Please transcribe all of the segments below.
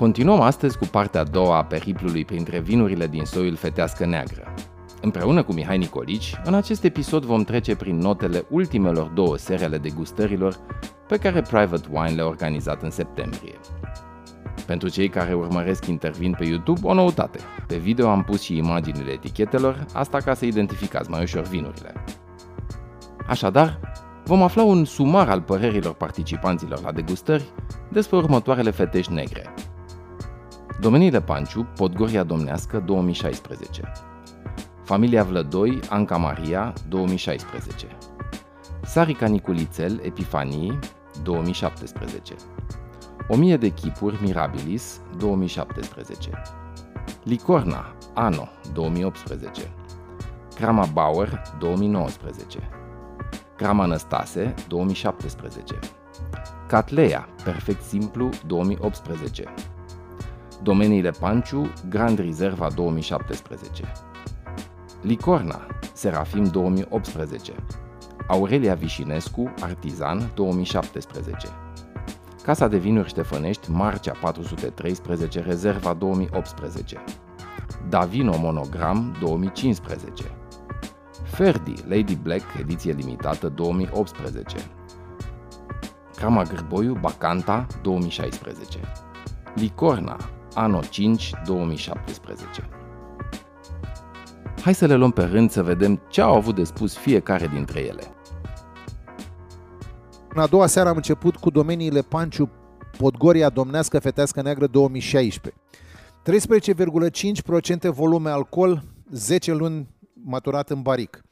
Continuăm astăzi cu partea a doua a periplului printre vinurile din soiul fetească neagră. Împreună cu Mihai Nicolici, în acest episod vom trece prin notele ultimelor două serii ale degustărilor pe care Private Wine le-a organizat în septembrie. Pentru cei care urmăresc intervin pe YouTube, o noutate. Pe video am pus și imaginile etichetelor, asta ca să identificați mai ușor vinurile. Așadar, vom afla un sumar al părerilor participanților la degustări despre următoarele fetești negre. Domeniile Panciu, Podgoria Domnească 2016 Familia Vlădoi, Anca Maria, 2016 Sarica Niculițel, Epifanii, 2017 1000 de chipuri Mirabilis 2017 Licorna Ano 2018 Crama Bauer 2019 Crama Năstase 2017 Catlea Perfect Simplu 2018 Domeniile Panciu Grand Reserva 2017 Licorna Serafim 2018 Aurelia Vișinescu Artizan 2017 Casa de Vinuri Ștefănești, Marcea 413, Rezerva 2018. Davino Monogram 2015. Ferdi Lady Black, ediție limitată 2018. Crama Gârboiu Bacanta 2016. Licorna Ano 5 2017. Hai să le luăm pe rând să vedem ce au avut de spus fiecare dintre ele. În a doua seară am început cu domeniile Panciu, Podgoria Domnească, Fetească Neagră 2016. 13,5% volume alcool, 10 luni maturat în baric.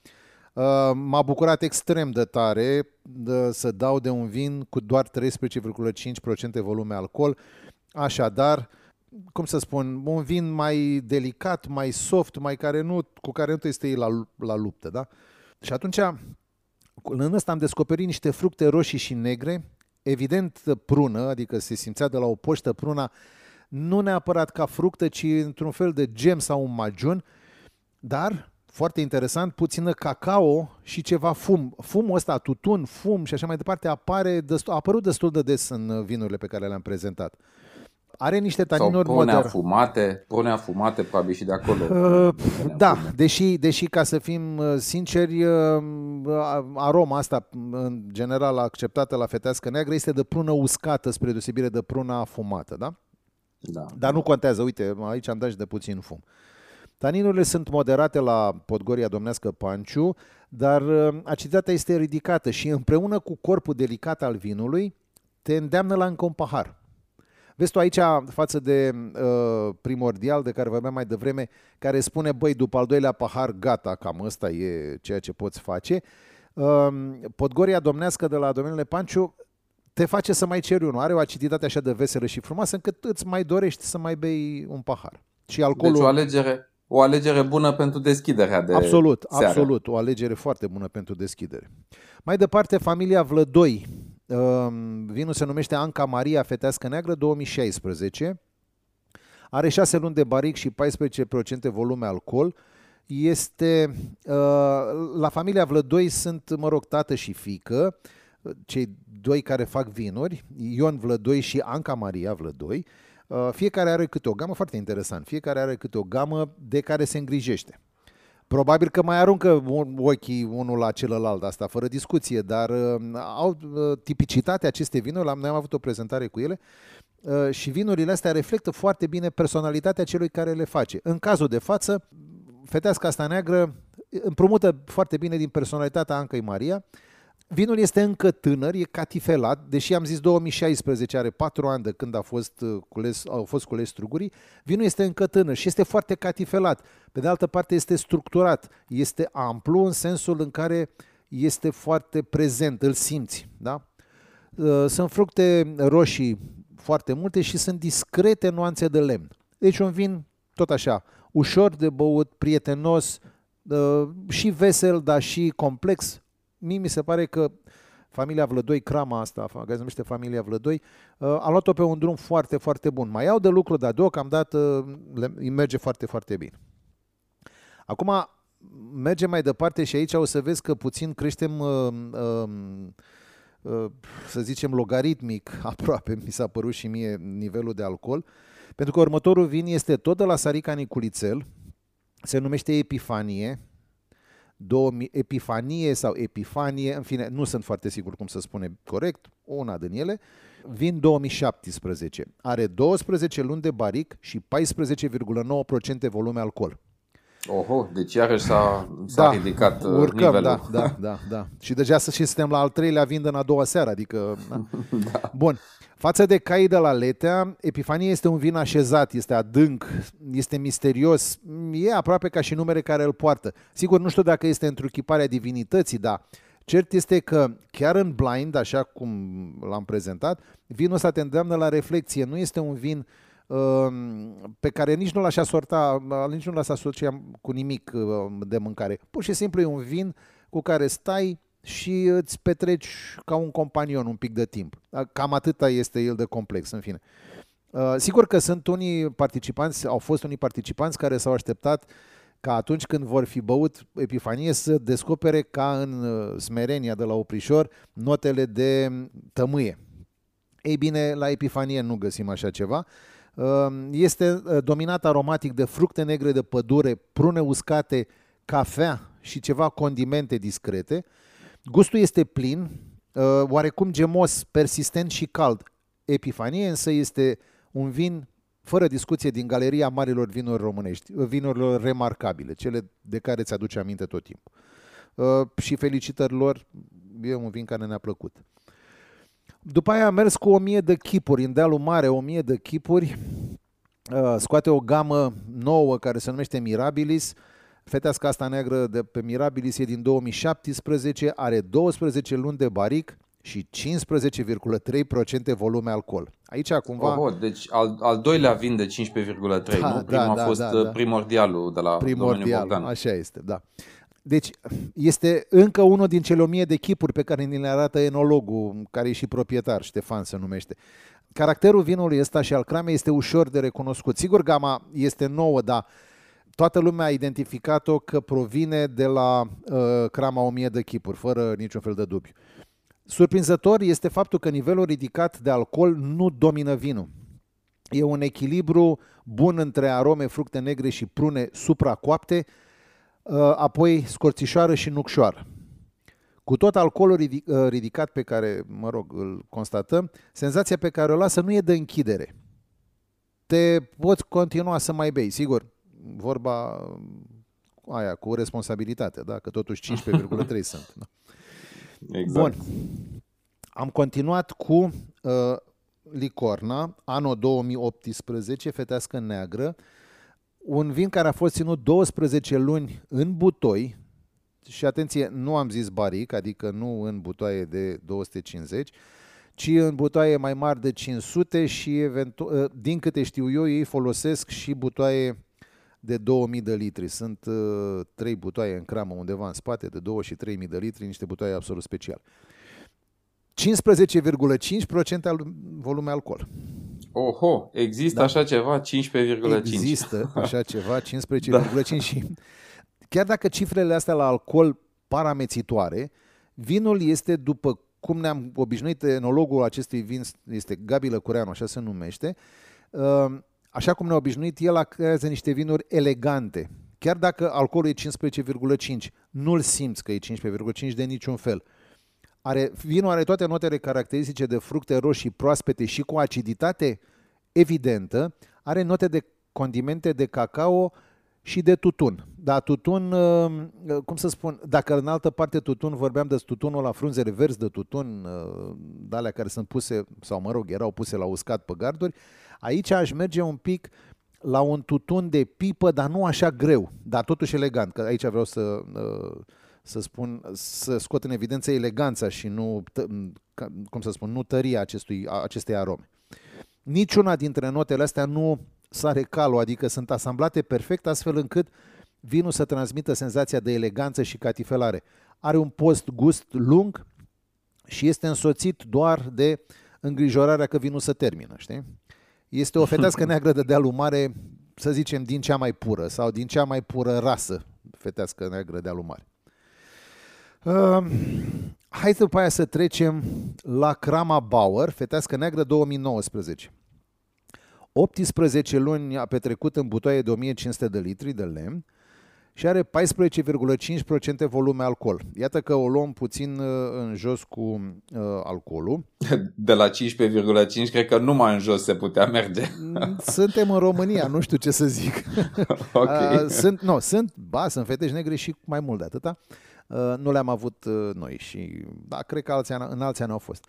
Uh, m-a bucurat extrem de tare de, să dau de un vin cu doar 13,5% volume alcool. Așadar, cum să spun, un vin mai delicat, mai soft, mai care nu, cu care nu este la, la luptă. Da? Și atunci în ăsta am descoperit niște fructe roșii și negre, evident prună, adică se simțea de la o poștă pruna, nu neapărat ca fructă, ci într-un fel de gem sau un majun, dar, foarte interesant, puțină cacao și ceva fum. Fumul ăsta, tutun, fum și așa mai departe, apare destul, a apărut destul de des în vinurile pe care le-am prezentat. Are niște taninuri Sau modern. afumate, pune afumate probabil și de acolo. Uh, da, deși, deși ca să fim uh, sinceri, uh, aroma asta în general acceptată la fetească neagră este de prună uscată spre deosebire de prună afumată, da? Da. Dar nu contează, uite, aici am dat și de puțin fum. Taninurile sunt moderate la Podgoria Domnească Panciu, dar aciditatea este ridicată și împreună cu corpul delicat al vinului te îndeamnă la încă un pahar. Vezi tu aici, față de uh, primordial, de care vorbeam mai devreme, care spune, băi, după al doilea pahar, gata, cam ăsta e ceea ce poți face. Uh, Podgoria domnească de la domeniile Panciu te face să mai ceri unul. Are o aciditate așa de veselă și frumoasă încât îți mai dorești să mai bei un pahar. Și alcoolul... Deci o alegere, o alegere bună pentru deschiderea de Absolut, seară. absolut. O alegere foarte bună pentru deschidere. Mai departe, familia Vlădoi Ehm, vinul se numește Anca Maria Fetească Neagră 2016. Are 6 luni de baric și 14% volume alcool. Este uh, la familia Vlădoi sunt, mă rog, tată și fică, cei doi care fac vinuri, Ion Vlădoi și Anca Maria Vlădoi. Uh, fiecare are câte o gamă, foarte interesant, fiecare are câte o gamă de care se îngrijește. Probabil că mai aruncă ochii unul la celălalt, asta fără discuție, dar uh, au uh, tipicitatea acestei vinuri, noi am avut o prezentare cu ele, uh, și vinurile astea reflectă foarte bine personalitatea celui care le face. În cazul de față, fetească asta neagră împrumută foarte bine din personalitatea Ancăi Maria, Vinul este încă tânăr, e catifelat, deși am zis 2016, are 4 ani de când a fost uh, cules, au fost cules strugurii, vinul este încă tânăr și este foarte catifelat. Pe de altă parte este structurat, este amplu în sensul în care este foarte prezent, îl simți. Da? Uh, sunt fructe roșii foarte multe și sunt discrete nuanțe de lemn. Deci un vin tot așa, ușor de băut, prietenos, uh, și vesel, dar și complex, mie mi se pare că familia Vlădoi, crama asta, care se numește familia Vlădoi, uh, a luat-o pe un drum foarte, foarte bun. Mai au de lucru, dar deocamdată îi merge foarte, foarte bine. Acum, mergem mai departe și aici o să vezi că puțin creștem, uh, um, uh, să zicem, logaritmic, aproape, mi s-a părut și mie nivelul de alcool. Pentru că următorul vin este tot de la Sarica Niculițel, se numește Epifanie, 2000, Epifanie sau Epifanie, în fine, nu sunt foarte sigur cum să spune corect, una din ele, vin 2017. Are 12 luni de baric și 14,9% volume alcool. Oho, deci iarăși s-a, s-a da, ridicat uh, urcăm, nivelul. Da, da, da, da. Și deja să și suntem la al treilea vin în a doua seară, adică... Da. da. Bun. Față de cai de la Letea, Epifanie este un vin așezat, este adânc, este misterios, e aproape ca și numere care îl poartă. Sigur, nu știu dacă este întruchiparea divinității, dar cert este că chiar în blind, așa cum l-am prezentat, vinul ăsta te îndeamnă la reflexie. Nu este un vin uh, pe care nici nu l-aș asorta, nici nu l-aș asocia cu nimic uh, de mâncare. Pur și simplu e un vin cu care stai, și îți petreci ca un companion un pic de timp. Cam atâta este el de complex, în fine. Uh, sigur că sunt unii participanți, au fost unii participanți care s-au așteptat ca atunci când vor fi băut Epifanie să descopere ca în uh, smerenia de la Oprișor notele de tămâie. Ei bine, la Epifanie nu găsim așa ceva. Uh, este dominat aromatic de fructe negre de pădure, prune uscate, cafea și ceva condimente discrete. Gustul este plin, uh, oarecum gemos, persistent și cald. Epifanie însă este un vin fără discuție din galeria marilor vinuri românești, uh, vinurilor remarcabile, cele de care ți aduce aminte tot timpul. Uh, și felicitări lor, e un vin care ne-a plăcut. După aia am mers cu o mie de chipuri, în dealul mare, o mie de chipuri, scoate o gamă nouă care se numește Mirabilis, Fetească asta neagră de pe Mirabilis e din 2017, are 12 luni de baric și 15,3% volume alcool. Aici cumva... Oh, deci al, al doilea vin de 15,3, da, nu? Primul da, a da, fost da, da. primordialul de la Primordial, așa este, da. Deci este încă unul din cele o mie de chipuri pe care ni le arată enologul, care e și proprietar, Ștefan se numește. Caracterul vinului ăsta și al cramei este ușor de recunoscut. Sigur, gama este nouă, dar toată lumea a identificat-o că provine de la uh, crama 1000 de chipuri, fără niciun fel de dubiu. Surprinzător este faptul că nivelul ridicat de alcool nu domină vinul. E un echilibru bun între arome, fructe negre și prune supracoapte, uh, apoi scorțișoară și nucșoară. Cu tot alcoolul uh, ridicat pe care, mă rog, îl constatăm, senzația pe care o lasă nu e de închidere. Te poți continua să mai bei, sigur, vorba aia cu responsabilitate, da? că totuși 15,3 sunt. Da? Exact. Bun. Am continuat cu uh, Licorna, anul 2018, fetească neagră, un vin care a fost ținut 12 luni în butoi, și atenție, nu am zis baric, adică nu în butoaie de 250, ci în butoaie mai mari de 500 și eventu- uh, din câte știu eu, ei folosesc și butoaie de 2000 de litri. Sunt uh, 3 butoaie în cramă undeva în spate, de 2 și 3000 de litri, niște butoaie absolut special. 15,5% al volume alcool. Oho, există da. așa ceva? 15,5%. Există așa ceva, 15,5% da. și chiar dacă cifrele astea la alcool paramețitoare, vinul este după cum ne-am obișnuit, enologul acestui vin este Gabi Lăcureanu, așa se numește, uh, așa cum ne-a obișnuit, el creează niște vinuri elegante. Chiar dacă alcoolul e 15,5, nu-l simți că e 15,5 de niciun fel. Are, vinul are toate notele caracteristice de fructe roșii proaspete și cu aciditate evidentă. Are note de condimente de cacao și de tutun. Da, tutun, uh, cum să spun, dacă în altă parte tutun, vorbeam de tutunul la frunzele verzi de tutun, uh, de alea care sunt puse, sau mă rog, erau puse la uscat pe garduri, Aici aș merge un pic la un tutun de pipă, dar nu așa greu, dar totuși elegant, că aici vreau să, uh, să spun, să scot în evidență eleganța și nu, cum să spun, nu tăria acestui, acestei arome. Niciuna dintre notele astea nu sare calul, adică sunt asamblate perfect astfel încât vinul să transmită senzația de eleganță și catifelare. Are un post-gust lung și este însoțit doar de îngrijorarea că vinul să termină, știi? Este o fetească neagră de dealul mare, să zicem, din cea mai pură sau din cea mai pură rasă fetească neagră de dealul mare. Uh, hai după aia să trecem la Crama Bauer, fetească neagră 2019. 18 luni a petrecut în butoaie de 1500 de litri de lemn și are 14,5% volume alcool. Iată că o luăm puțin uh, în jos cu uh, alcoolul. De la 15,5 cred că numai în jos se putea merge. Mm, suntem în România, nu știu ce să zic. okay. Uh, sunt, no, sunt, ba, sunt fete negre și mai mult de atâta. Uh, nu le-am avut uh, noi și da, cred că alții, în alții ani au fost.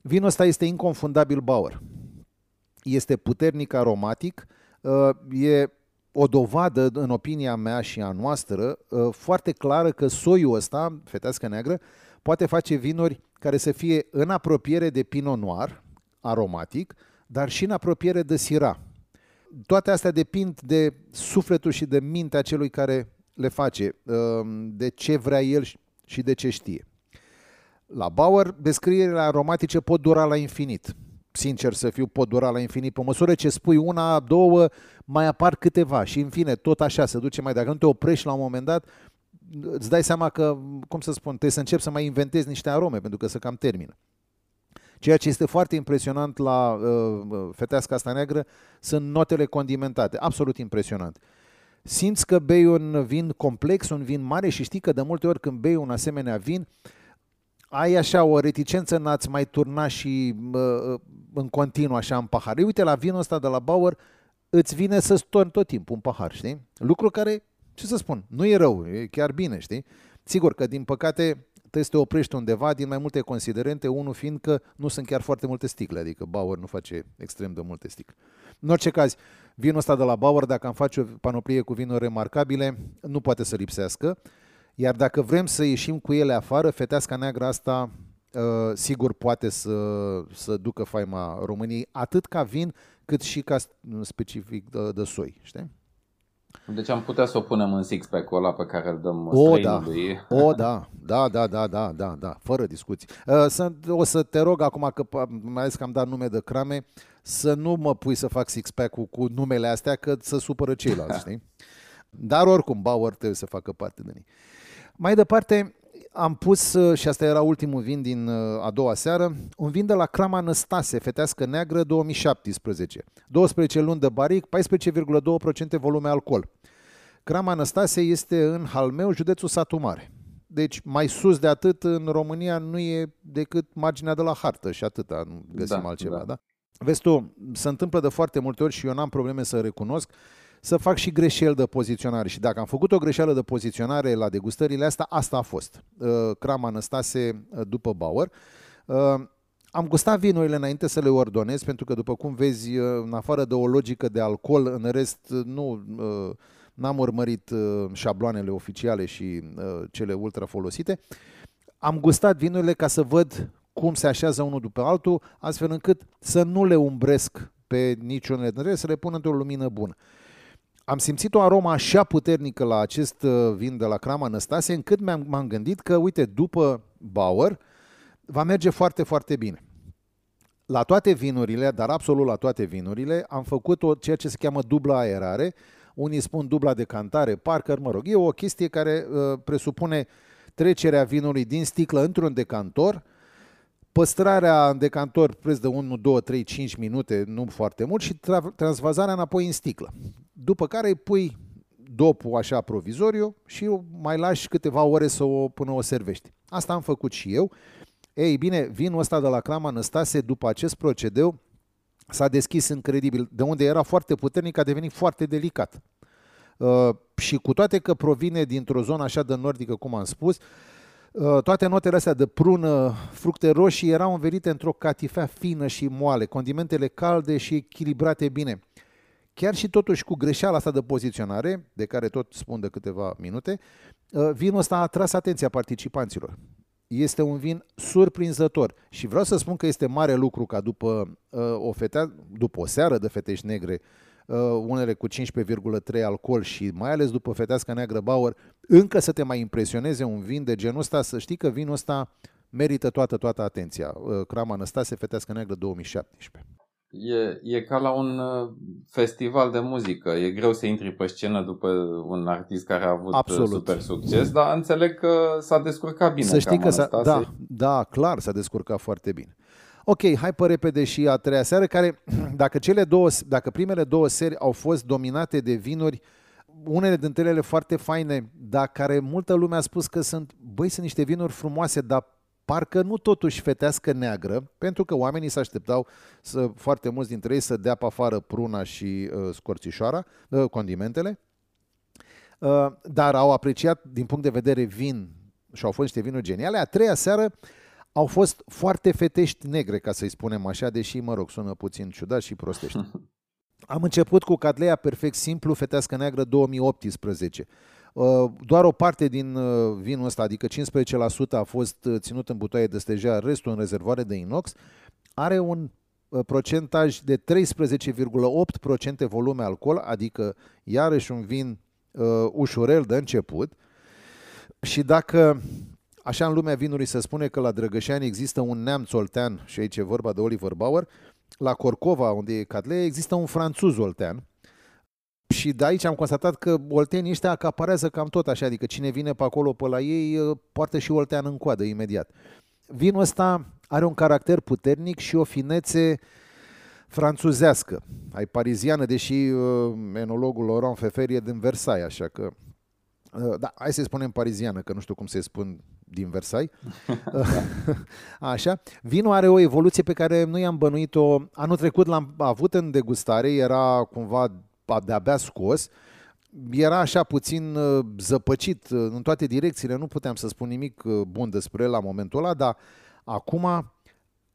Vinul ăsta este inconfundabil Bauer. Este puternic aromatic, uh, e o dovadă, în opinia mea și a noastră, uh, foarte clară că soiul ăsta, fetească neagră, poate face vinuri care să fie în apropiere de Pinot Noir, aromatic, dar și în apropiere de Syrah. Toate astea depind de sufletul și de mintea celui care le face, uh, de ce vrea el și de ce știe. La Bauer, descrierile aromatice pot dura la infinit sincer să fiu, pot dura la infinit. Pe măsură ce spui una, două, mai apar câteva și în fine, tot așa se duce mai dacă nu te oprești la un moment dat, îți dai seama că, cum să spun, trebuie să începi să mai inventezi niște arome, pentru că se cam termină. Ceea ce este foarte impresionant la uh, uh fetească asta neagră sunt notele condimentate, absolut impresionant. Simți că bei un vin complex, un vin mare și știi că de multe ori când bei un asemenea vin, ai așa o reticență în a-ți mai turna și uh, în continuu așa în pahar. Uite, la vinul ăsta de la Bauer îți vine să torni tot timpul un pahar, știi? Lucru care, ce să spun, nu e rău, e chiar bine, știi? Sigur că, din păcate, trebuie să te oprești undeva din mai multe considerente, unul fiind că nu sunt chiar foarte multe sticle, adică Bauer nu face extrem de multe sticle. În orice caz, vinul ăsta de la Bauer, dacă am face o panoplie cu vinuri remarcabile, nu poate să lipsească. Iar dacă vrem să ieșim cu ele afară, feteasca neagră asta uh, sigur poate să, să ducă faima României, atât ca vin, cât și ca specific de, de soi, știi? Deci am putea să o punem în six-pack-ul ăla pe care îl dăm o, da. O, da. Da, da, da, da, da, da, fără discuții. Uh, să, o să te rog acum, că mai ales că am dat nume de crame, să nu mă pui să fac six-pack-ul cu numele astea, că să supără ceilalți, știi? Dar oricum, Bauer trebuie să facă parte de ei. Mai departe, am pus, uh, și asta era ultimul vin din uh, a doua seară, un vin de la Crama Năstase, fetească neagră 2017. 12 luni de baric, 14,2% volume alcool. Crama Năstase este în Halmeu, județul Satu Mare. Deci mai sus de atât în România nu e decât marginea de la hartă și atâta, nu găsim da, altceva, da. da? Vezi tu, se întâmplă de foarte multe ori și eu n-am probleme să recunosc să fac și greșeli de poziționare. Și dacă am făcut o greșeală de poziționare la degustările astea, asta a fost. Uh, Crama Năstase uh, după Bauer. Uh, am gustat vinurile înainte să le ordonez, pentru că, după cum vezi, în afară de o logică de alcool, în rest nu n-am urmărit șabloanele oficiale și cele ultra folosite. Am gustat vinurile ca să văd cum se așează unul după altul, astfel încât să nu le umbresc pe niciunele dintre ele, să le pun într-o lumină bună am simțit o aromă așa puternică la acest uh, vin de la Crama Năstase, încât m-am, m-am gândit că, uite, după Bauer, va merge foarte, foarte bine. La toate vinurile, dar absolut la toate vinurile, am făcut o, ceea ce se cheamă dubla aerare. Unii spun dubla decantare, Parker, mă rog, e o chestie care uh, presupune trecerea vinului din sticlă într-un decantor, păstrarea în decantor preț de 1, 2, 3, 5 minute, nu foarte mult, și tra- transvazarea înapoi în sticlă după care îi pui dopul așa provizoriu și mai lași câteva ore să o, până o servești. Asta am făcut și eu. Ei bine, vinul ăsta de la Crama Năstase, după acest procedeu, s-a deschis incredibil. De unde era foarte puternic, a devenit foarte delicat. Uh, și cu toate că provine dintr-o zonă așa de nordică, cum am spus, uh, toate notele astea de prună, fructe roșii erau învelite într-o catifea fină și moale, condimentele calde și echilibrate bine chiar și totuși cu greșeala asta de poziționare, de care tot spun de câteva minute, uh, vinul ăsta a atras atenția participanților. Este un vin surprinzător și vreau să spun că este mare lucru ca după uh, o, fetea, după o seară de fetești negre, uh, unele cu 15,3 alcool și mai ales după fetească neagră Bauer, încă să te mai impresioneze un vin de genul ăsta, să știi că vinul ăsta merită toată, toată atenția. Crama Năstase, fetească neagră 2017. E, e ca la un uh, festival de muzică. E greu să intri pe scenă după un artist care a avut uh, Absolut. super succes, dar înțeleg că s-a descurcat bine. Să știi că s-a, da, da, clar s-a descurcat foarte bine. Ok, hai pe repede și a treia seară, care, dacă, cele două, dacă primele două seri au fost dominate de vinuri, unele dintre ele foarte faine, dar care multă lume a spus că sunt, băi, sunt niște vinuri frumoase, dar parcă nu totuși fetească neagră, pentru că oamenii se așteptau să, foarte mulți dintre ei să dea pe afară pruna și uh, scorțișoara, uh, condimentele, uh, dar au apreciat din punct de vedere vin și au fost niște vinuri geniale. A treia seară au fost foarte fetești negre, ca să-i spunem așa, deși, mă rog, sună puțin ciudat și prostește. Am început cu Catlea Perfect Simplu, Fetească Neagră 2018. Uh, doar o parte din uh, vinul ăsta, adică 15% a fost uh, ținut în butoaie de stejar, restul în rezervoare de inox. Are un procentaj de 13,8% volume alcool, adică iarăși un vin uh, ușurel de început. Și dacă așa în lumea vinului se spune că la Drăgășani există un neamț oltean, și aici e vorba de Oliver Bauer, la Corcova, unde e Cadlea, există un franțuz oltean, și de aici am constatat că oltenii ăștia acaparează cam tot așa, adică cine vine pe acolo pe la ei uh, poartă și oltean în coadă imediat. Vinul ăsta are un caracter puternic și o finețe franțuzească, ai pariziană, deși uh, enologul Laurent Fefer e din Versailles, așa că uh, da, hai să spunem pariziană, că nu știu cum se spun din Versailles. Așa. Vinul are o evoluție pe care nu i-am bănuit-o. Anul trecut l-am avut în degustare, era cumva de-abia scos, era așa puțin uh, zăpăcit uh, în toate direcțiile, nu puteam să spun nimic uh, bun despre el la momentul ăla, dar acum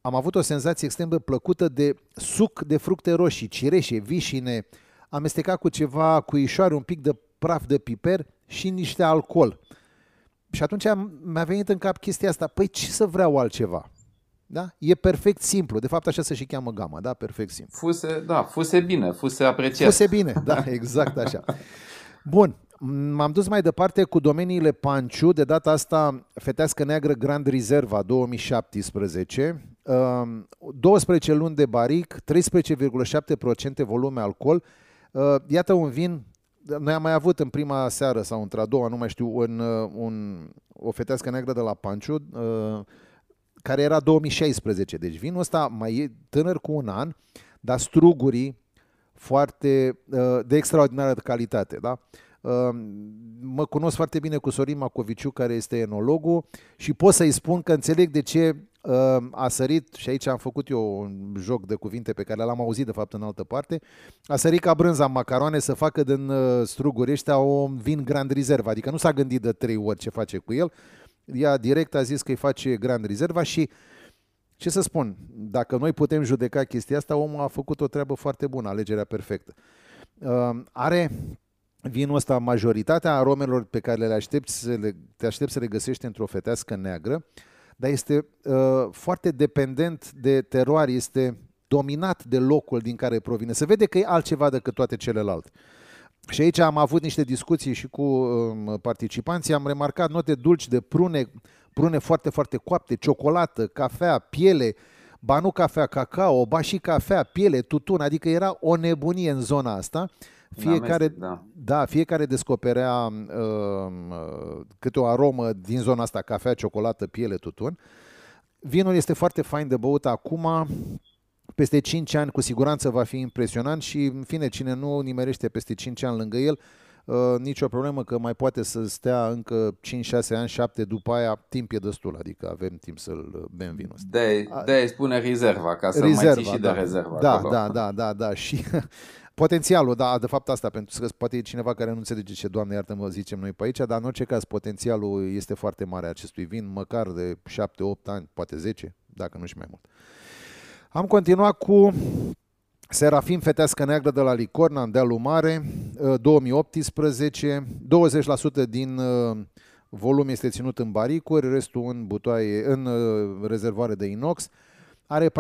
am avut o senzație extrem de plăcută de suc de fructe roșii, cireșe, vișine, amestecat cu ceva cuișoare, un pic de praf de piper și niște alcool. Și atunci mi-a venit în cap chestia asta, păi ce să vreau altceva? Da? E perfect simplu. De fapt, așa se și cheamă gama, da? Perfect simplu. Fuse, da, fuse bine, fuse apreciat. Fuse bine, da, exact așa. Bun, m-am dus mai departe cu domeniile Panciu, de data asta Fetească Neagră Grand Reserva 2017, 12 um, luni de baric, 13,7% volume alcool. Uh, iată un vin, noi am mai avut în prima seară sau într-a doua, nu mai știu, un, uh, un, o fetească neagră de la Panciu, uh, care era 2016. Deci vinul ăsta mai e tânăr cu un an, dar strugurii foarte uh, de extraordinară calitate. Da? Uh, mă cunosc foarte bine cu Sorin Macoviciu, care este enologul și pot să-i spun că înțeleg de ce uh, a sărit, și aici am făcut eu un joc de cuvinte pe care l-am auzit de fapt în altă parte, a sărit ca brânza în macaroane să facă din struguri ăștia un vin grand reserve, adică nu s-a gândit de trei ori ce face cu el, ea direct a zis că îi face Grand Reserva și ce să spun, dacă noi putem judeca chestia asta, omul a făcut o treabă foarte bună, alegerea perfectă. Uh, are vinul ăsta majoritatea aromelor pe care le aștepți să le, te aștepți să le găsești într-o fetească neagră, dar este uh, foarte dependent de teroare, este dominat de locul din care provine. Se vede că e altceva decât toate celelalte. Și aici am avut niște discuții și cu um, participanții, am remarcat note dulci de prune, prune foarte, foarte coapte, ciocolată, cafea, piele, ba nu cafea, cacao, ba și cafea, piele, tutun, adică era o nebunie în zona asta. Fiecare, da. da, fiecare descoperea uh, câte o aromă din zona asta, cafea, ciocolată, piele, tutun. Vinul este foarte fain de băut acum, peste 5 ani cu siguranță va fi impresionant și, în fine, cine nu nimerește peste 5 ani lângă el, uh, nicio problemă că mai poate să stea încă 5-6 ani, 7 după aia, timp e destul, adică avem timp să-l bem vinul ăsta. De, de spune rezerva, ca să rezerva, mai ții și da. de rezerva da, acolo. Da, da, da, da, și potențialul, da, de fapt asta, pentru că poate e cineva care nu înțelege ce, Doamne iartă-mă, zicem noi pe aici, dar în orice caz potențialul este foarte mare acestui vin, măcar de 7-8 ani, poate 10, dacă nu și mai mult. Am continuat cu Serafim Fetească Neagră de la Licorna, în Dealul Mare, 2018. Uh, 20% din uh, volum este ținut în baricuri, restul în butoaie, în uh, rezervoare de inox. Are 14%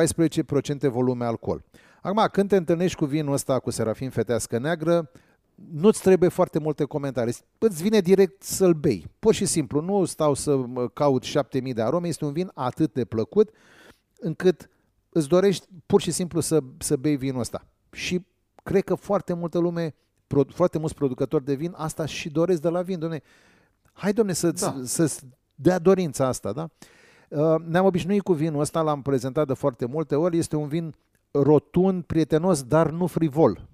volume alcool. Acum, când te întâlnești cu vinul ăsta cu Serafim Fetească Neagră, nu-ți trebuie foarte multe comentarii. Îți vine direct să-l bei. Pur și simplu, nu stau să caut 7000 de arome, este un vin atât de plăcut încât îți dorești pur și simplu să, să bei vinul ăsta. Și cred că foarte multă lume, foarte mulți producători de vin, asta și doresc de la vin. Dom'le, hai, domne, să-ți, da. să dea dorința asta, da? Uh, ne-am obișnuit cu vinul ăsta, l-am prezentat de foarte multe ori, este un vin rotund, prietenos, dar nu frivol.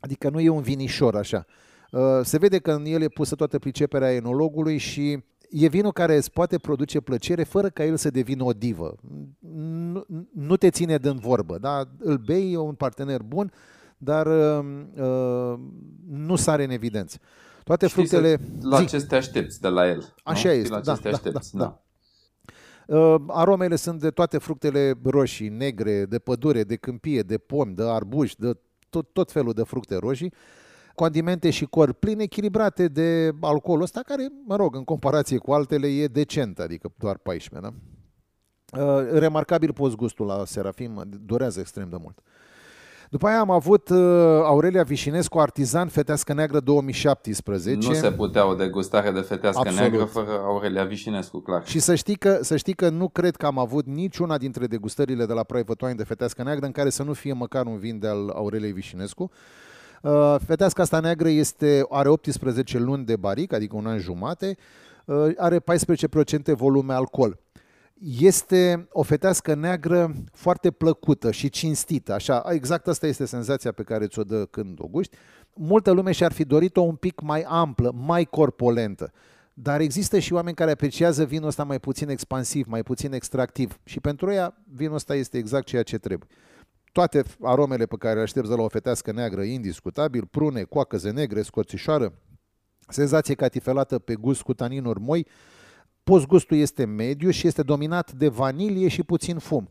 Adică nu e un vinișor așa. Uh, se vede că în el e pusă toată priceperea enologului și e vinul care îți poate produce plăcere fără ca el să devină o divă. Nu, nu te ține din vorbă, da? îl bei, e un partener bun, dar uh, uh, nu sare în evidență. Toate Știi fructele... La ce te aștepți de la el. Așa nu? este, la ce da, te aștepți, da, da, da. Uh, aromele sunt de toate fructele roșii, negre, de pădure, de câmpie, de pom, de arbuș, de tot, tot felul de fructe roșii condimente și cor plin echilibrate de alcoolul ăsta, care, mă rog, în comparație cu altele, e decent, adică doar 14, da? Uh, remarcabil postgustul la Serafim, durează extrem de mult. După aia am avut uh, Aurelia Vișinescu, artizan, fetească neagră 2017. Nu se putea o degustare de fetească Absolut. neagră fără Aurelia Vișinescu, clar. Și să știi, că, să știi că nu cred că am avut niciuna dintre degustările de la Private Wine de fetească neagră în care să nu fie măcar un vin de al Aureliei Vișinescu. Uh, fetească asta neagră este, are 18 luni de baric, adică un an jumate, uh, are 14% volume alcool. Este o fetească neagră foarte plăcută și cinstită, așa, exact asta este senzația pe care ți-o dă când o guști. Multă lume și-ar fi dorit-o un pic mai amplă, mai corpolentă. Dar există și oameni care apreciază vinul ăsta mai puțin expansiv, mai puțin extractiv. Și pentru ea vinul ăsta este exact ceea ce trebuie toate aromele pe care le aștepți de la o fetească neagră, indiscutabil, prune, coacăze negre, scoțișoară, senzație catifelată pe gust cu taninuri moi, postgustul este mediu și este dominat de vanilie și puțin fum.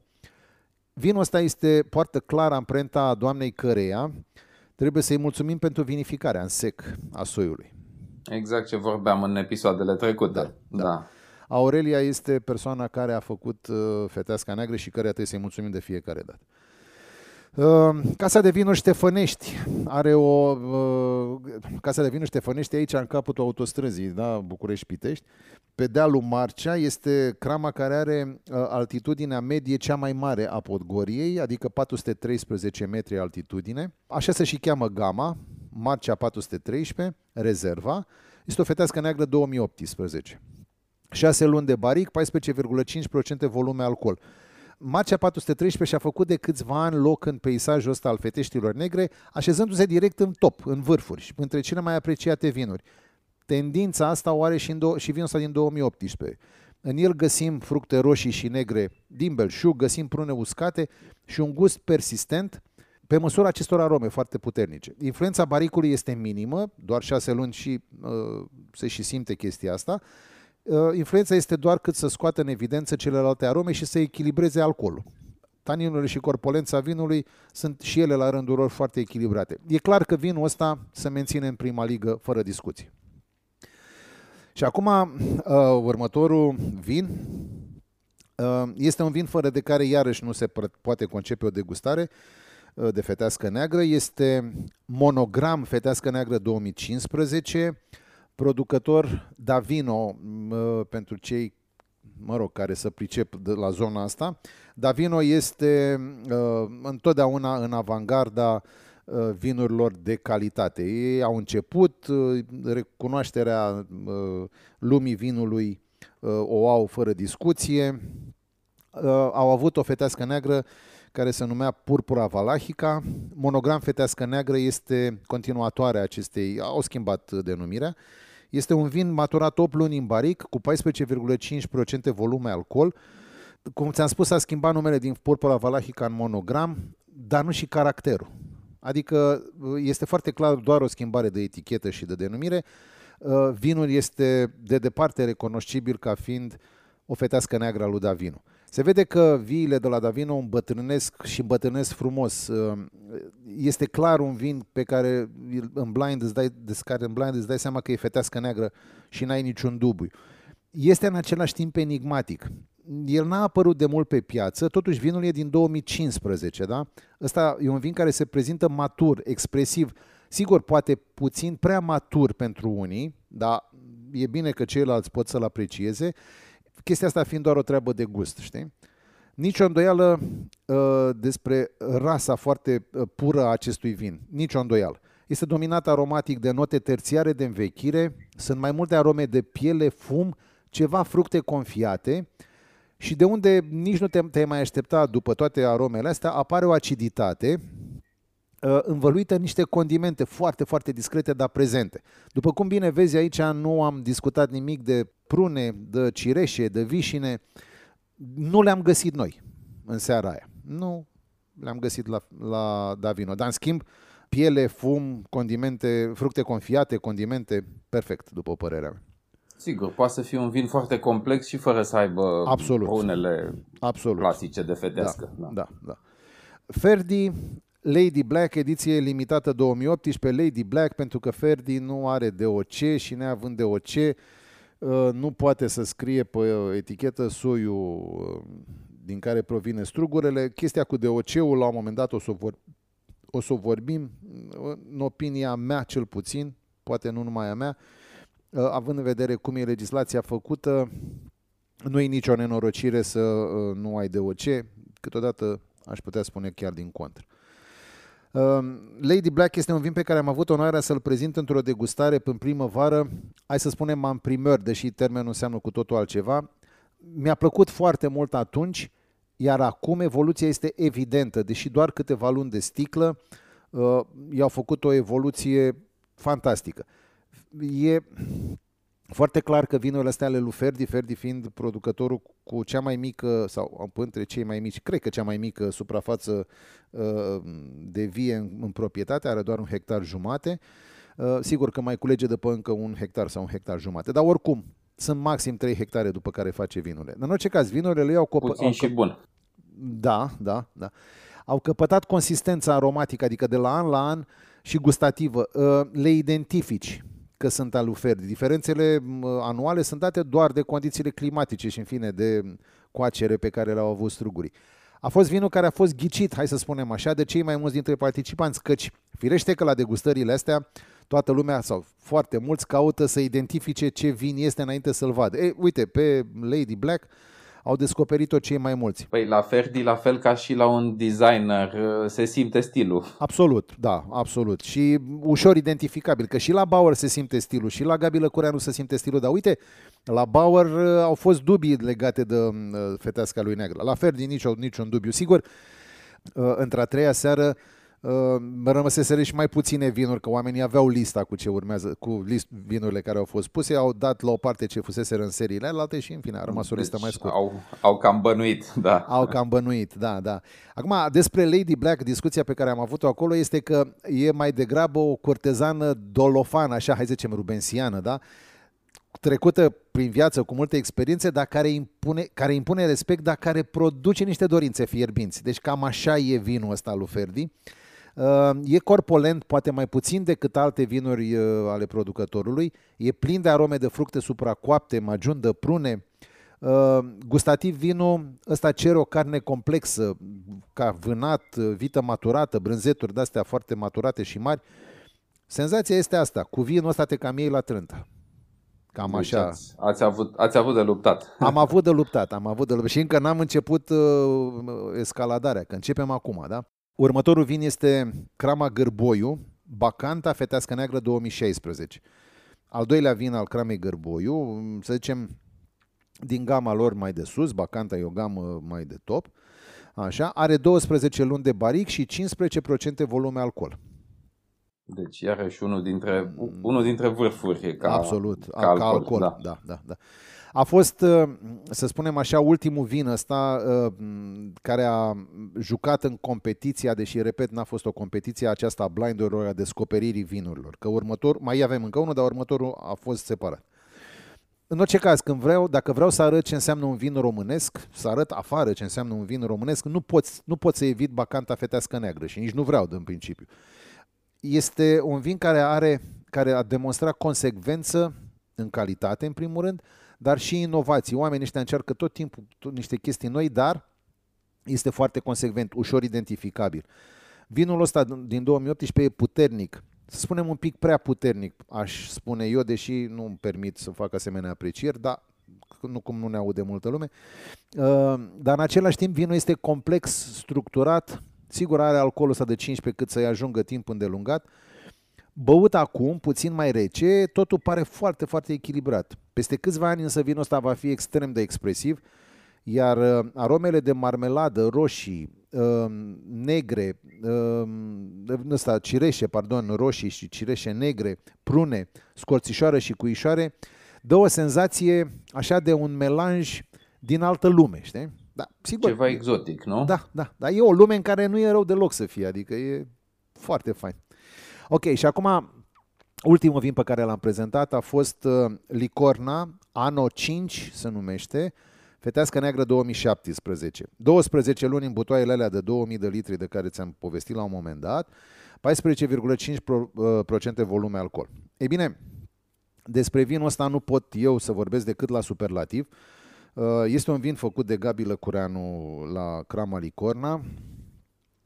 Vinul ăsta este, poartă clar amprenta doamnei căreia, trebuie să-i mulțumim pentru vinificarea în sec a soiului. Exact ce vorbeam în episoadele trecute. Da, da. da. Aurelia este persoana care a făcut uh, feteasca neagră și care trebuie să-i mulțumim de fiecare dată. Ehm, Casa de vinuri Ștefănești are o uh, Casa de vinuri Ștefănești aici în capătul autostrăzii, da, București-Pitești. Pe dealul Marcea este crama care are uh, altitudinea medie cea mai mare a Podgoriei, adică 413 metri altitudine. Așa se și cheamă gama, Marcea 413, rezerva. Este o fetească neagră 2018. 6 luni de baric, 14,5% volume alcool. Marcea 413 și-a făcut de câțiva ani loc în peisajul ăsta al feteștilor negre, așezându-se direct în top, în vârfuri, și între cele mai apreciate vinuri. Tendința asta o are și, în do- și vinul ăsta din 2018. În el găsim fructe roșii și negre din belșug, găsim prune uscate și un gust persistent pe măsura acestor arome foarte puternice. Influența baricului este minimă, doar șase luni și uh, se și simte chestia asta, Uh, influența este doar cât să scoată în evidență celelalte arome și să echilibreze alcoolul. Taninurile și corpolența vinului sunt și ele la rândul lor foarte echilibrate. E clar că vinul ăsta se menține în prima ligă fără discuții. Și acum uh, următorul vin uh, este un vin fără de care iarăși nu se poate concepe o degustare de fetească neagră. Este Monogram Fetească Neagră 2015 producător Davino, pentru cei mă rog, care să pricep de la zona asta. Davino este uh, întotdeauna în avangarda uh, vinurilor de calitate. Ei au început, uh, recunoașterea uh, lumii vinului uh, o au fără discuție. Uh, au avut o fetească neagră care se numea Purpura Valahica. Monogram Fetească Neagră este continuatoarea acestei, au schimbat denumirea. Uh, este un vin maturat 8 luni în baric, cu 14,5% volume alcool. Cum ți-am spus, a schimbat numele din purpura valahica în monogram, dar nu și caracterul. Adică este foarte clar doar o schimbare de etichetă și de denumire. Uh, vinul este de departe recunoscibil ca fiind o fetească neagră a lui Davino. Se vede că viile de la Davino îmbătrânesc și îmbătrânesc frumos. Uh, este clar un vin pe care în blind îți dai, de care în blind îți dai seama că e fetească neagră și n-ai niciun dubiu. Este în același timp enigmatic. El n-a apărut de mult pe piață, totuși vinul e din 2015, da? Ăsta e un vin care se prezintă matur, expresiv, sigur, poate puțin prea matur pentru unii, dar e bine că ceilalți pot să-l aprecieze chestia asta fiind doar o treabă de gust, știi? Nici o îndoială uh, despre rasa foarte uh, pură a acestui vin. Nici o îndoială. Este dominat aromatic de note terțiare de învechire, sunt mai multe arome de piele, fum, ceva fructe confiate și de unde nici nu te, te mai aștepta după toate aromele astea, apare o aciditate uh, învăluită în niște condimente foarte, foarte discrete, dar prezente. După cum bine vezi aici, nu am discutat nimic de prune, de cireșe, de vișine. Nu le-am găsit noi în seara aia. Nu le-am găsit la, la Davino. Dar, în schimb, piele, fum, condimente, fructe confiate, condimente, perfect, după părerea mea. Sigur, poate să fie un vin foarte complex și fără să aibă Absolut. unele Absolut. clasice de fetească. Da, da. da, Ferdi, Lady Black, ediție limitată 2018, Lady Black, pentru că Ferdi nu are DOC și neavând DOC, uh, nu poate să scrie pe etichetă soiul uh, din care provine strugurele. Chestia cu DOC-ul, la un moment dat o să, vor, o să vorbim, în opinia mea cel puțin, poate nu numai a mea, Uh, având în vedere cum e legislația făcută, nu e nicio nenorocire să uh, nu ai DOC, câteodată aș putea spune chiar din contră. Uh, Lady Black este un vin pe care am avut onoarea să-l prezint într-o degustare în primăvară, hai să spunem în primăr, deși termenul înseamnă cu totul altceva. Mi-a plăcut foarte mult atunci, iar acum evoluția este evidentă, deși doar câteva luni de sticlă i-au făcut o evoluție fantastică e foarte clar că vinurile astea ale lui Ferdi, Ferdi fiind producătorul cu cea mai mică, sau între cei mai mici, cred că cea mai mică suprafață uh, de vie în, în proprietate, are doar un hectar jumate. Uh, sigur că mai culege de pe încă un hectar sau un hectar jumate, dar oricum, sunt maxim 3 hectare după care face vinurile. În orice caz, vinurile le iau copă... Puțin și bun. Da, da, da. Au căpătat consistența aromatică, adică de la an la an și gustativă. Uh, le identifici că sunt aluferdi. Diferențele anuale sunt date doar de condițiile climatice și, în fine, de coacere pe care le-au avut strugurii. A fost vinul care a fost ghicit, hai să spunem așa, de cei mai mulți dintre participanți, căci firește că la degustările astea toată lumea sau foarte mulți caută să identifice ce vin este înainte să-l vadă. E, uite, pe Lady Black au descoperit-o cei mai mulți. Păi la Ferdi, la fel ca și la un designer, uh, se simte stilul. Absolut, da, absolut. Și ușor identificabil, că și la Bauer se simte stilul, și la Gabi Lăcureanu se simte stilul, dar uite, la Bauer uh, au fost dubii legate de uh, feteasca lui Neagră. La Ferdi niciun, niciun dubiu. Sigur, într-a treia seară Uh, rămăseseră și mai puține vinuri, că oamenii aveau lista cu ce urmează, cu list, vinurile care au fost puse, au dat la o parte ce fusese în seriile alte și în fine a rămas o listă deci mai scurtă. Au, au cam bănuit, da. Au cam bănuit, da, da. Acum, despre Lady Black, discuția pe care am avut-o acolo este că e mai degrabă o cortezană dolofană, așa, hai să zicem, rubensiană, da? trecută prin viață cu multe experiențe, dar care impune, care impune respect, dar care produce niște dorințe fierbinți. Deci cam așa e vinul ăsta lui Ferdi. Uh, Uh, e corpolent, poate mai puțin decât alte vinuri uh, ale producătorului. E plin de arome de fructe supracoapte, magiundă, prune. Uh, gustativ vinul ăsta cere o carne complexă, ca vânat, vită maturată, brânzeturi de-astea foarte maturate și mari. Senzația este asta, cu vinul ăsta te cam iei la trântă. Cam deci așa. Ați, ați, avut, ați avut de luptat. Am avut de luptat, am avut de luptat. Și încă n-am început uh, escaladarea, că începem acum, da? Următorul vin este Crama Gârboiu, Bacanta Fetească Neagră 2016. Al doilea vin al Cramei Gârboiu, să zicem, din gama lor mai de sus, Bacanta e o gamă mai de top, așa, are 12 luni de baric și 15% volume alcool. Deci iarăși unul dintre, unul dintre vârfuri ca, Absolut, ca alcool. Ca alcool da. da, da, da. A fost, uh, să spunem așa, ultimul vin ăsta uh, care a jucat în competiția, deși, repet, n-a fost o competiție aceasta a blindurilor, a descoperirii vinurilor. Că următor, mai avem încă unul, dar următorul a fost separat. În orice caz, când vreau, dacă vreau să arăt ce înseamnă un vin românesc, să arăt afară ce înseamnă un vin românesc, nu pot, nu pot să evit bacanta fetească neagră și nici nu vreau în principiu. Este un vin care are, care a demonstrat consecvență în calitate, în primul rând, dar și inovații. Oamenii ăștia încearcă tot timpul tot niște chestii noi, dar este foarte consecvent, ușor identificabil. Vinul ăsta din 2018 e puternic, să spunem un pic prea puternic, aș spune eu, deși nu îmi permit să fac asemenea aprecieri, dar nu cum nu ne aude multă lume. Uh, dar în același timp vinul este complex, structurat, sigur are alcoolul ăsta de 15 cât să-i ajungă timp îndelungat, Băut acum, puțin mai rece, totul pare foarte, foarte echilibrat. Peste câțiva ani însă vinul ăsta va fi extrem de expresiv, Iar uh, aromele de marmeladă, roșii, uh, negre, ăsta, cireșe, pardon, roșii și cireșe negre, prune, scorțișoară și cuișoare, dă o senzație așa de un melanj din altă lume, știi? Da, sigur. Ceva exotic, nu? Da, da, dar e o lume în care nu e rău deloc să fie, adică e foarte fain. Ok, și acum ultimul vin pe care l-am prezentat a fost uh, Licorna, Ano 5 se numește, Fetească Neagră 2017. 12 luni în butoaiele alea de 2000 de litri de care ți-am povestit la un moment dat, 14,5% uh, volume alcool. Ei bine, despre vinul ăsta nu pot eu să vorbesc decât la superlativ. Uh, este un vin făcut de Gabi Lăcureanu la Crama Licorna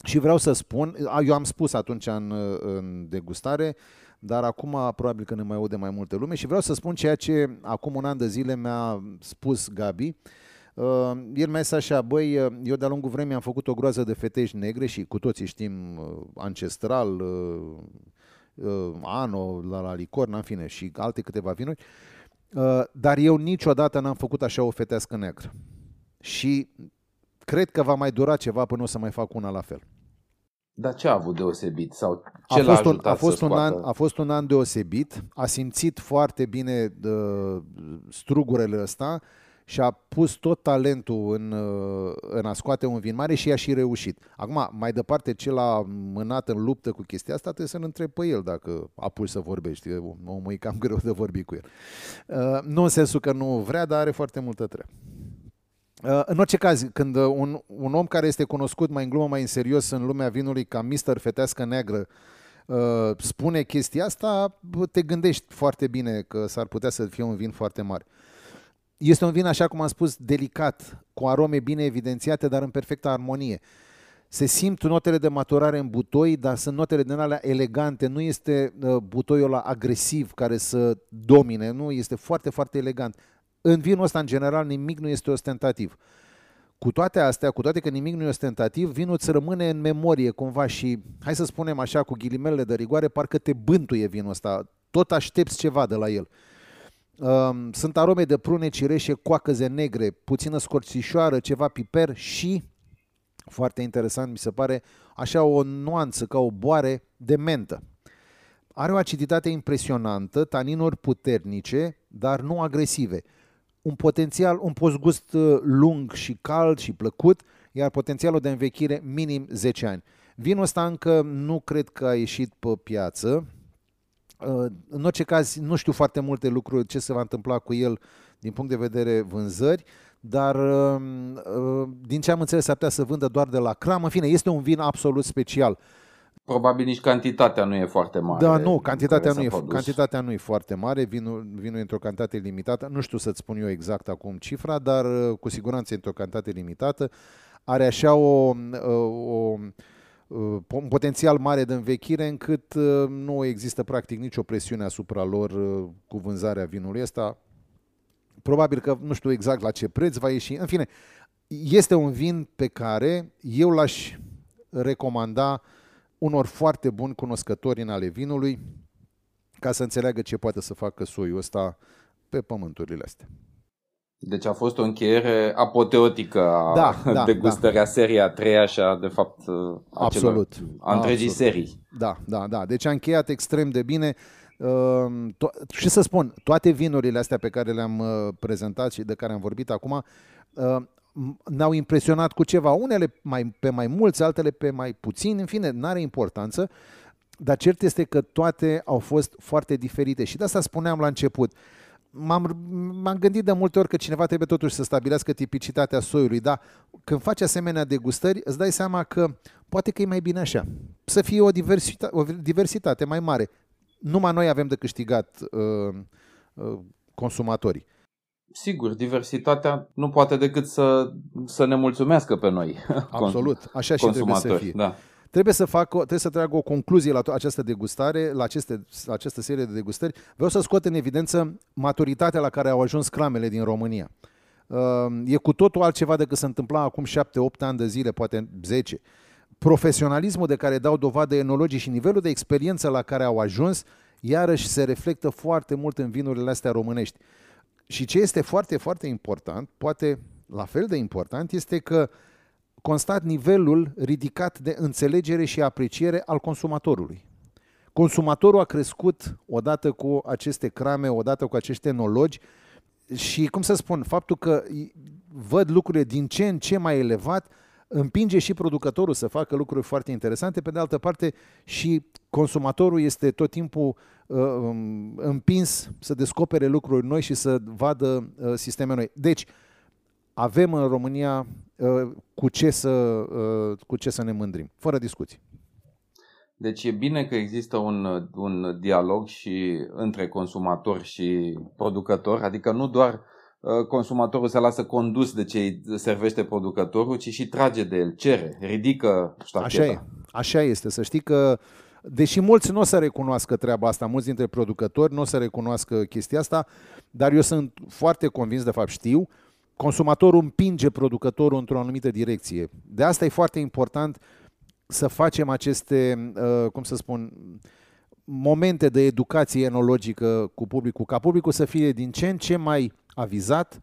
și vreau să spun, eu am spus atunci în, în degustare, dar acum probabil că ne mai aude mai multe lume și vreau să spun ceea ce acum un an de zile mi-a spus Gabi. Uh, el mi-a zis așa, băi, eu de-a lungul vremii am făcut o groază de fetești negre și cu toții știm uh, ancestral, uh, uh, Ano, la, la Licorna, în fine, și alte câteva vinuri, uh, dar eu niciodată n-am făcut așa o fetească neagră. Și cred că va mai dura ceva până o să mai fac una la fel. Dar ce a avut deosebit? Sau ce a fost, un, a, fost un an, a fost un an deosebit, a simțit foarte bine uh, strugurele ăsta și a pus tot talentul în, uh, în a scoate un vin mare și a și reușit. Acum, mai departe, ce l-a mânat în luptă cu chestia asta, trebuie să-l întreb pe el dacă a pus să vorbești. Omul e cam greu de vorbi cu el. Uh, nu în sensul că nu vrea, dar are foarte multă treabă. Uh, în orice caz, când un, un om care este cunoscut mai în glumă, mai în serios în lumea vinului ca Mister Fetească Neagră uh, spune chestia asta, te gândești foarte bine că s-ar putea să fie un vin foarte mare. Este un vin, așa cum am spus, delicat, cu arome bine evidențiate, dar în perfectă armonie. Se simt notele de maturare în butoi, dar sunt notele din alea elegante. Nu este uh, butoiul ăla agresiv care să domine, nu, este foarte, foarte elegant. În vinul ăsta, în general, nimic nu este ostentativ. Cu toate astea, cu toate că nimic nu e ostentativ, vinul îți rămâne în memorie cumva și, hai să spunem așa, cu ghilimele de rigoare, parcă te bântuie vinul ăsta. Tot aștepți ceva de la el. Um, sunt arome de prune, cireșe, coacăze negre, puțină scorțișoară, ceva piper și, foarte interesant mi se pare, așa o nuanță ca o boare de mentă. Are o aciditate impresionantă, taninuri puternice, dar nu agresive un potențial, un postgust uh, lung și cald și plăcut, iar potențialul de învechire minim 10 ani. Vinul ăsta încă nu cred că a ieșit pe piață. Uh, în orice caz, nu știu foarte multe lucruri ce se va întâmpla cu el din punct de vedere vânzări, dar uh, din ce am înțeles, ar putea să vândă doar de la cram. În fine, este un vin absolut special. Probabil nici cantitatea nu e foarte mare. Da, nu, cantitatea nu, e, cantitatea nu e foarte mare, vinul, vinul e într-o cantitate limitată. Nu știu să-ți spun eu exact acum cifra, dar uh, cu siguranță e într-o cantitate limitată. Are așa o, uh, o, o uh, un potențial mare de învechire încât nu există practic nicio presiune asupra lor cu vânzarea vinului ăsta. Probabil că nu știu exact la ce preț va ieși. În fine, este un vin pe care eu l-aș recomanda uh, unor foarte buni cunoscători în ale vinului ca să înțeleagă ce poate să facă soiul ăsta pe pământurile astea. Deci a fost o încheiere apoteotică a da, da, degustării da. seria a treia și a, de fapt, Absolut. a întregii Absolut. serii. Da, da, da. Deci a încheiat extrem de bine. Uh, to- și să spun, toate vinurile astea pe care le-am uh, prezentat și de care am vorbit acum uh, ne-au impresionat cu ceva, unele mai, pe mai mulți, altele pe mai puțin, în fine, nu are importanță, dar cert este că toate au fost foarte diferite și de asta spuneam la început. M-am, m-am gândit de multe ori că cineva trebuie totuși să stabilească tipicitatea soiului, dar când faci asemenea degustări, îți dai seama că poate că e mai bine așa, să fie o diversitate, o diversitate mai mare. Numai noi avem de câștigat uh, uh, consumatorii. Sigur, diversitatea nu poate decât să, să ne mulțumească pe noi. Absolut, așa și trebuie să fie. Da. Trebuie să fac, trebuie să trag o concluzie la această degustare, la, aceste, la această serie de degustări. Vreau să scot în evidență maturitatea la care au ajuns cramele din România. E cu totul altceva decât se întâmpla acum 7-8 ani de zile, poate 10. Profesionalismul de care dau dovadă enologii și nivelul de experiență la care au ajuns, iarăși se reflectă foarte mult în vinurile astea românești. Și ce este foarte, foarte important, poate la fel de important este că constat nivelul ridicat de înțelegere și apreciere al consumatorului. Consumatorul a crescut odată cu aceste crame, odată cu acești enologi și, cum să spun, faptul că văd lucrurile din ce în ce mai elevat împinge și producătorul să facă lucruri foarte interesante, pe de altă parte și consumatorul este tot timpul uh, um, împins să descopere lucruri noi și să vadă uh, sisteme noi. Deci, avem în România uh, cu ce să, uh, cu ce să ne mândrim, fără discuții. Deci e bine că există un, un dialog și între consumator și producător, adică nu doar uh, consumatorul se lasă condus de ce îi servește producătorul, ci și trage de el, cere, ridică ștacheta. Așa e, așa este, să știi că Deși mulți nu o să recunoască treaba asta, mulți dintre producători nu o să recunoască chestia asta, dar eu sunt foarte convins, de fapt știu, consumatorul împinge producătorul într-o anumită direcție. De asta e foarte important să facem aceste, uh, cum să spun, momente de educație enologică cu publicul, ca publicul să fie din ce în ce mai avizat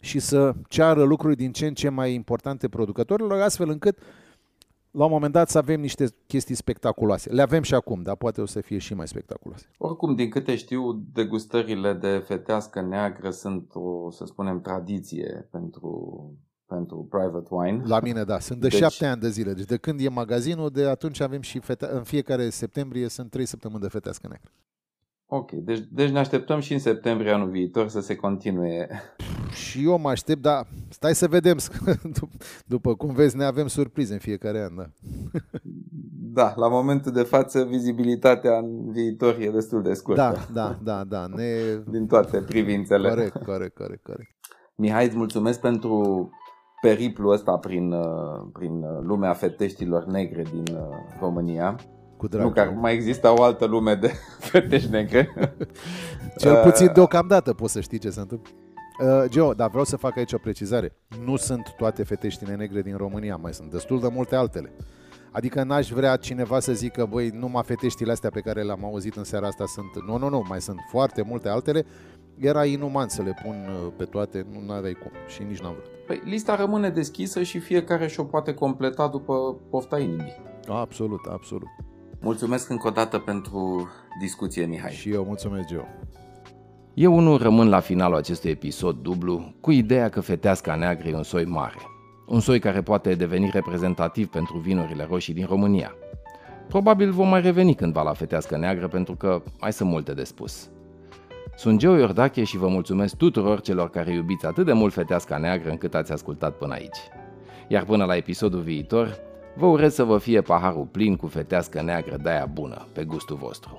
și să ceară lucruri din ce în ce mai importante producătorilor, astfel încât la un moment dat să avem niște chestii spectaculoase. Le avem și acum, dar poate o să fie și mai spectaculoase. Oricum, din câte știu, degustările de fetească neagră sunt o, să spunem, tradiție pentru pentru private wine. La mine, da. Sunt de deci... șapte ani de zile. Deci de când e magazinul, de atunci avem și fete... în fiecare septembrie sunt trei săptămâni de fetească neagră. Ok, deci, deci ne așteptăm și în septembrie anul viitor să se continue. Și eu mă aștept, dar stai să vedem. După cum vezi, ne avem surprize în fiecare an, da. Da, la momentul de față, vizibilitatea în viitor e destul de scurtă. Da, da, da, da. Ne... Din toate privințele. Corect, corect, corect, corect. Mihai, îți mulțumesc pentru periplul ăsta prin, uh, prin uh, lumea feteștilor negre din uh, România. Cu drag. Nu că mai există o altă lume de fetești negre. Cel puțin deocamdată poți să știi ce se întâmplă. Uh, Geo, dar vreau să fac aici o precizare. Nu sunt toate feteștile negre din România, mai sunt destul de multe altele. Adică n-aș vrea cineva să zică, băi, numai feteștile astea pe care le-am auzit în seara asta sunt... Nu, nu, nu, mai sunt foarte multe altele. Era inuman să le pun pe toate, nu aveai cum și nici n-am vrut. Păi, lista rămâne deschisă și fiecare și-o poate completa după pofta inimii. Absolut, absolut. Mulțumesc încă o dată pentru discuție, Mihai. Și eu mulțumesc, Geo. Eu unul rămân la finalul acestui episod dublu cu ideea că feteasca neagră e un soi mare. Un soi care poate deveni reprezentativ pentru vinurile roșii din România. Probabil vom mai reveni cândva la fetească neagră pentru că mai sunt multe de spus. Sunt Geo Iordache și vă mulțumesc tuturor celor care iubiți atât de mult feteasca neagră încât ați ascultat până aici. Iar până la episodul viitor, vă urez să vă fie paharul plin cu fetească neagră de aia bună, pe gustul vostru.